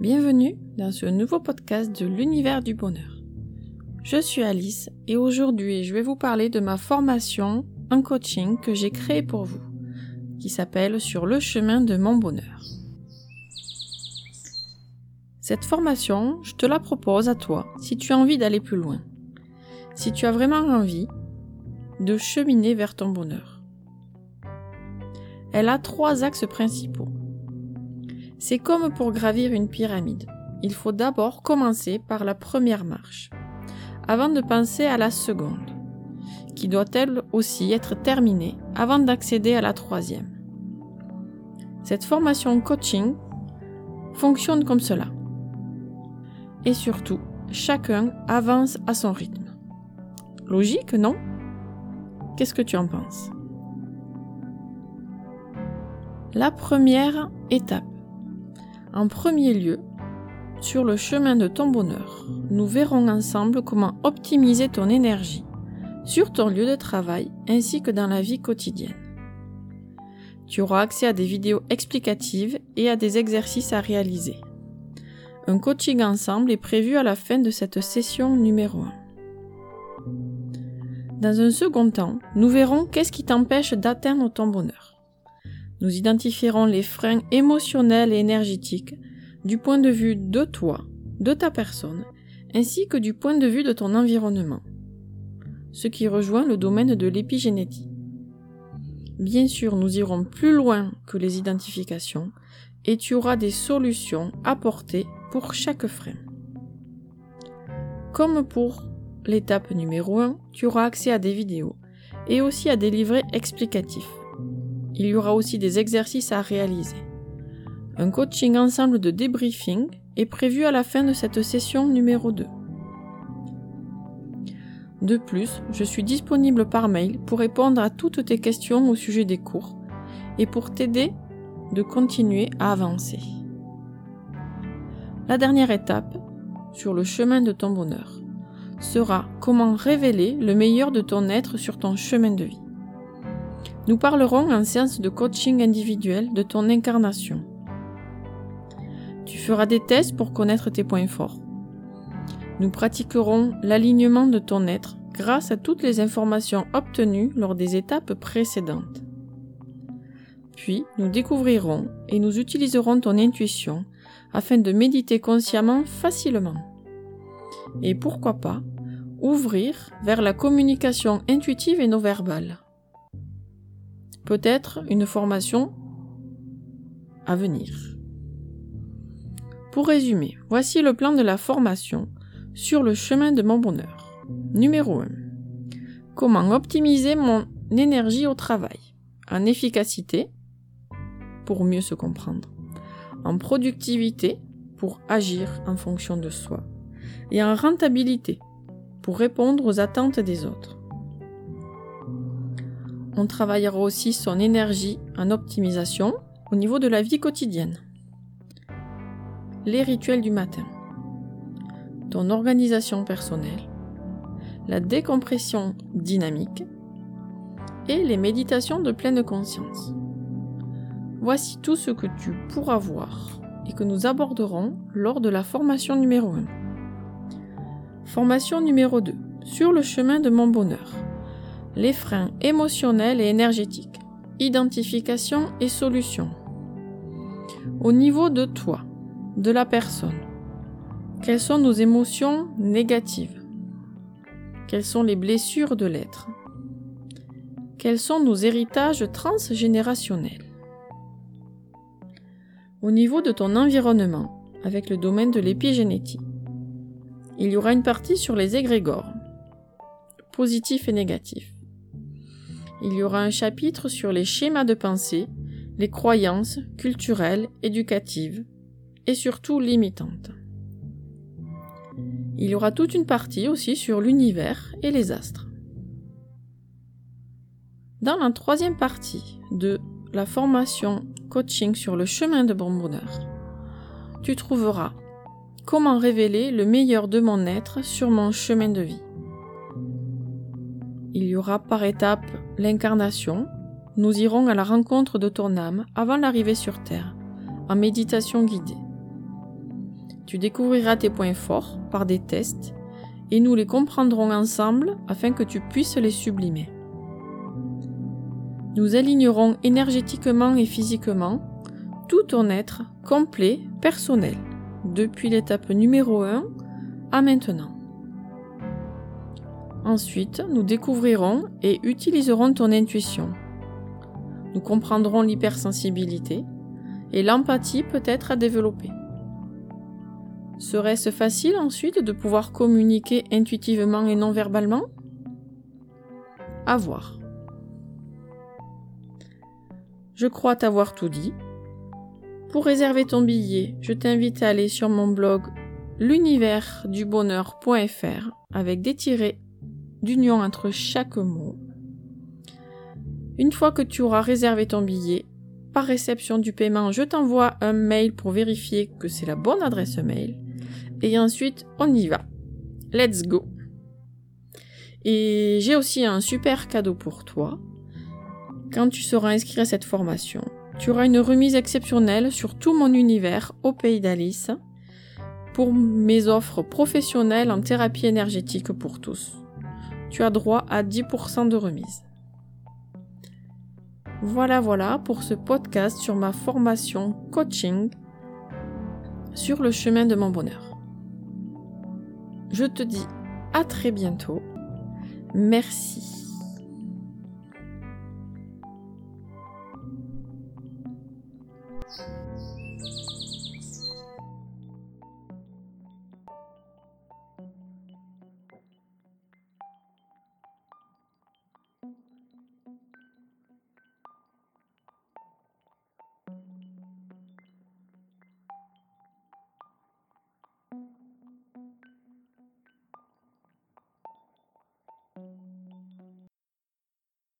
Bienvenue dans ce nouveau podcast de l'univers du bonheur. Je suis Alice et aujourd'hui je vais vous parler de ma formation en coaching que j'ai créée pour vous, qui s'appelle Sur le chemin de mon bonheur. Cette formation, je te la propose à toi si tu as envie d'aller plus loin, si tu as vraiment envie de cheminer vers ton bonheur. Elle a trois axes principaux. C'est comme pour gravir une pyramide. Il faut d'abord commencer par la première marche, avant de penser à la seconde, qui doit elle aussi être terminée avant d'accéder à la troisième. Cette formation coaching fonctionne comme cela. Et surtout, chacun avance à son rythme. Logique, non? Qu'est-ce que tu en penses? La première étape en premier lieu, sur le chemin de ton bonheur, nous verrons ensemble comment optimiser ton énergie sur ton lieu de travail ainsi que dans la vie quotidienne. Tu auras accès à des vidéos explicatives et à des exercices à réaliser. Un coaching ensemble est prévu à la fin de cette session numéro 1. Dans un second temps, nous verrons qu'est-ce qui t'empêche d'atteindre ton bonheur. Nous identifierons les freins émotionnels et énergétiques du point de vue de toi, de ta personne, ainsi que du point de vue de ton environnement, ce qui rejoint le domaine de l'épigénétique. Bien sûr, nous irons plus loin que les identifications et tu auras des solutions apportées pour chaque frein. Comme pour l'étape numéro 1, tu auras accès à des vidéos et aussi à des livrets explicatifs. Il y aura aussi des exercices à réaliser. Un coaching ensemble de débriefing est prévu à la fin de cette session numéro 2. De plus, je suis disponible par mail pour répondre à toutes tes questions au sujet des cours et pour t'aider de continuer à avancer. La dernière étape, sur le chemin de ton bonheur, sera comment révéler le meilleur de ton être sur ton chemin de vie. Nous parlerons en séance de coaching individuel de ton incarnation. Tu feras des tests pour connaître tes points forts. Nous pratiquerons l'alignement de ton être grâce à toutes les informations obtenues lors des étapes précédentes. Puis, nous découvrirons et nous utiliserons ton intuition afin de méditer consciemment facilement. Et pourquoi pas, ouvrir vers la communication intuitive et non verbale peut-être une formation à venir. Pour résumer, voici le plan de la formation sur le chemin de mon bonheur. Numéro 1. Comment optimiser mon énergie au travail? En efficacité, pour mieux se comprendre. En productivité, pour agir en fonction de soi. Et en rentabilité, pour répondre aux attentes des autres on travaillera aussi son énergie en optimisation au niveau de la vie quotidienne. Les rituels du matin, ton organisation personnelle, la décompression dynamique et les méditations de pleine conscience. Voici tout ce que tu pourras voir et que nous aborderons lors de la formation numéro 1. Formation numéro 2. Sur le chemin de mon bonheur les freins émotionnels et énergétiques, identification et solution. Au niveau de toi, de la personne, quelles sont nos émotions négatives? Quelles sont les blessures de l'être? Quels sont nos héritages transgénérationnels? Au niveau de ton environnement, avec le domaine de l'épigénétique, il y aura une partie sur les égrégores, positifs et négatifs il y aura un chapitre sur les schémas de pensée, les croyances culturelles, éducatives et surtout limitantes. Il y aura toute une partie aussi sur l'univers et les astres. Dans la troisième partie de la formation coaching sur le chemin de bon bonheur, tu trouveras comment révéler le meilleur de mon être sur mon chemin de vie. Il y aura par étapes l'incarnation. Nous irons à la rencontre de ton âme avant l'arrivée sur Terre, en méditation guidée. Tu découvriras tes points forts par des tests et nous les comprendrons ensemble afin que tu puisses les sublimer. Nous alignerons énergétiquement et physiquement tout ton être complet, personnel, depuis l'étape numéro 1 à maintenant. Ensuite, nous découvrirons et utiliserons ton intuition. Nous comprendrons l'hypersensibilité et l'empathie peut être à développer. Serait-ce facile ensuite de pouvoir communiquer intuitivement et non verbalement? À voir. Je crois t'avoir tout dit. Pour réserver ton billet, je t'invite à aller sur mon blog l'univers-du-bonheur.fr avec des tirets d'union entre chaque mot. Une fois que tu auras réservé ton billet, par réception du paiement, je t'envoie un mail pour vérifier que c'est la bonne adresse mail. Et ensuite, on y va. Let's go. Et j'ai aussi un super cadeau pour toi. Quand tu seras inscrit à cette formation, tu auras une remise exceptionnelle sur tout mon univers au pays d'Alice pour mes offres professionnelles en thérapie énergétique pour tous. Tu as droit à 10% de remise. Voilà, voilà pour ce podcast sur ma formation coaching sur le chemin de mon bonheur. Je te dis à très bientôt. Merci.